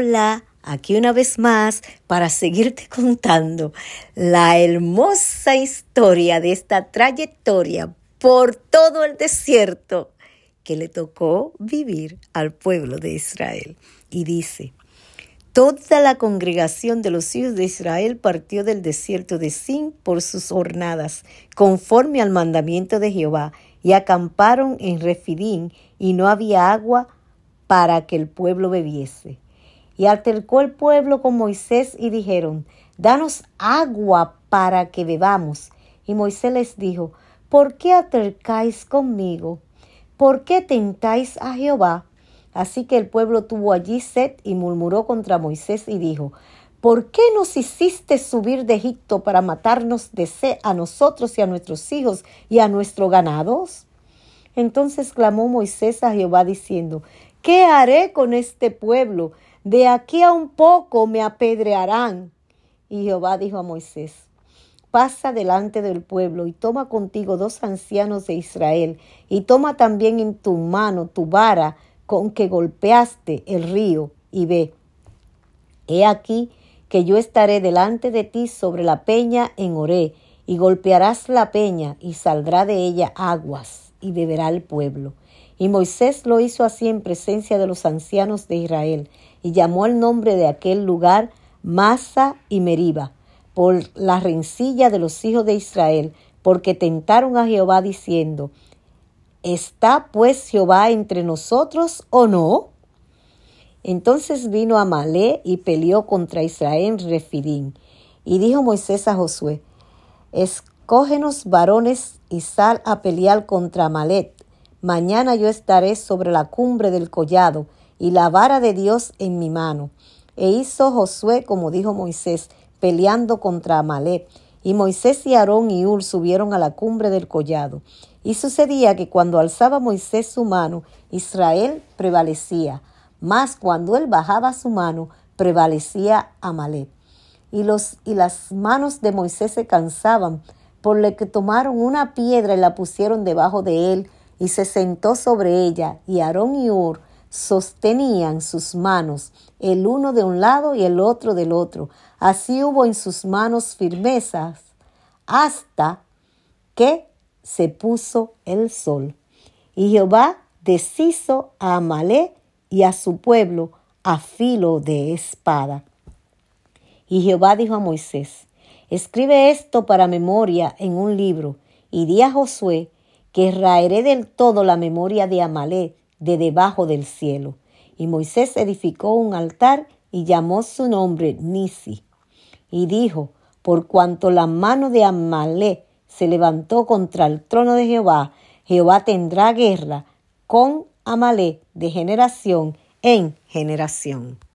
Hola, aquí una vez más para seguirte contando la hermosa historia de esta trayectoria por todo el desierto que le tocó vivir al pueblo de Israel. Y dice, Toda la congregación de los hijos de Israel partió del desierto de Sin por sus jornadas, conforme al mandamiento de Jehová, y acamparon en Refidín, y no había agua para que el pueblo bebiese. Y altercó el pueblo con Moisés y dijeron, Danos agua para que bebamos. Y Moisés les dijo, ¿por qué altercáis conmigo? ¿Por qué tentáis a Jehová? Así que el pueblo tuvo allí sed y murmuró contra Moisés y dijo, ¿Por qué nos hiciste subir de Egipto para matarnos de sed a nosotros y a nuestros hijos y a nuestros ganados? Entonces clamó Moisés a Jehová diciendo, ¿qué haré con este pueblo? De aquí a un poco me apedrearán. Y Jehová dijo a Moisés, pasa delante del pueblo y toma contigo dos ancianos de Israel, y toma también en tu mano tu vara, con que golpeaste el río y ve. He aquí que yo estaré delante de ti sobre la peña en Oré, y golpearás la peña, y saldrá de ella aguas, y beberá el pueblo. Y Moisés lo hizo así en presencia de los ancianos de Israel, y llamó el nombre de aquel lugar Masa y Meriba, por la rencilla de los hijos de Israel, porque tentaron a Jehová diciendo, ¿Está pues Jehová entre nosotros o no? Entonces vino Amalé y peleó contra Israel en Refidín. Y dijo Moisés a Josué, Escógenos varones y sal a pelear contra Amalek. Mañana yo estaré sobre la cumbre del collado y la vara de Dios en mi mano. E hizo Josué como dijo Moisés, peleando contra Amalek. Y Moisés y Aarón y Ur subieron a la cumbre del collado. Y sucedía que cuando alzaba Moisés su mano, Israel prevalecía, mas cuando él bajaba su mano, prevalecía Amalek. Y, los, y las manos de Moisés se cansaban, por lo que tomaron una piedra y la pusieron debajo de él, y se sentó sobre ella, y Aarón y Ur sostenían sus manos, el uno de un lado y el otro del otro. Así hubo en sus manos firmezas, hasta que se puso el sol. Y Jehová deshizo a Amalé y a su pueblo a filo de espada. Y Jehová dijo a Moisés, escribe esto para memoria en un libro, y di a Josué que raeré del todo la memoria de Amalé de debajo del cielo. Y Moisés edificó un altar y llamó su nombre Nisi. Y dijo, por cuanto la mano de Amalé se levantó contra el trono de Jehová, Jehová tendrá guerra con Amalé de generación en generación.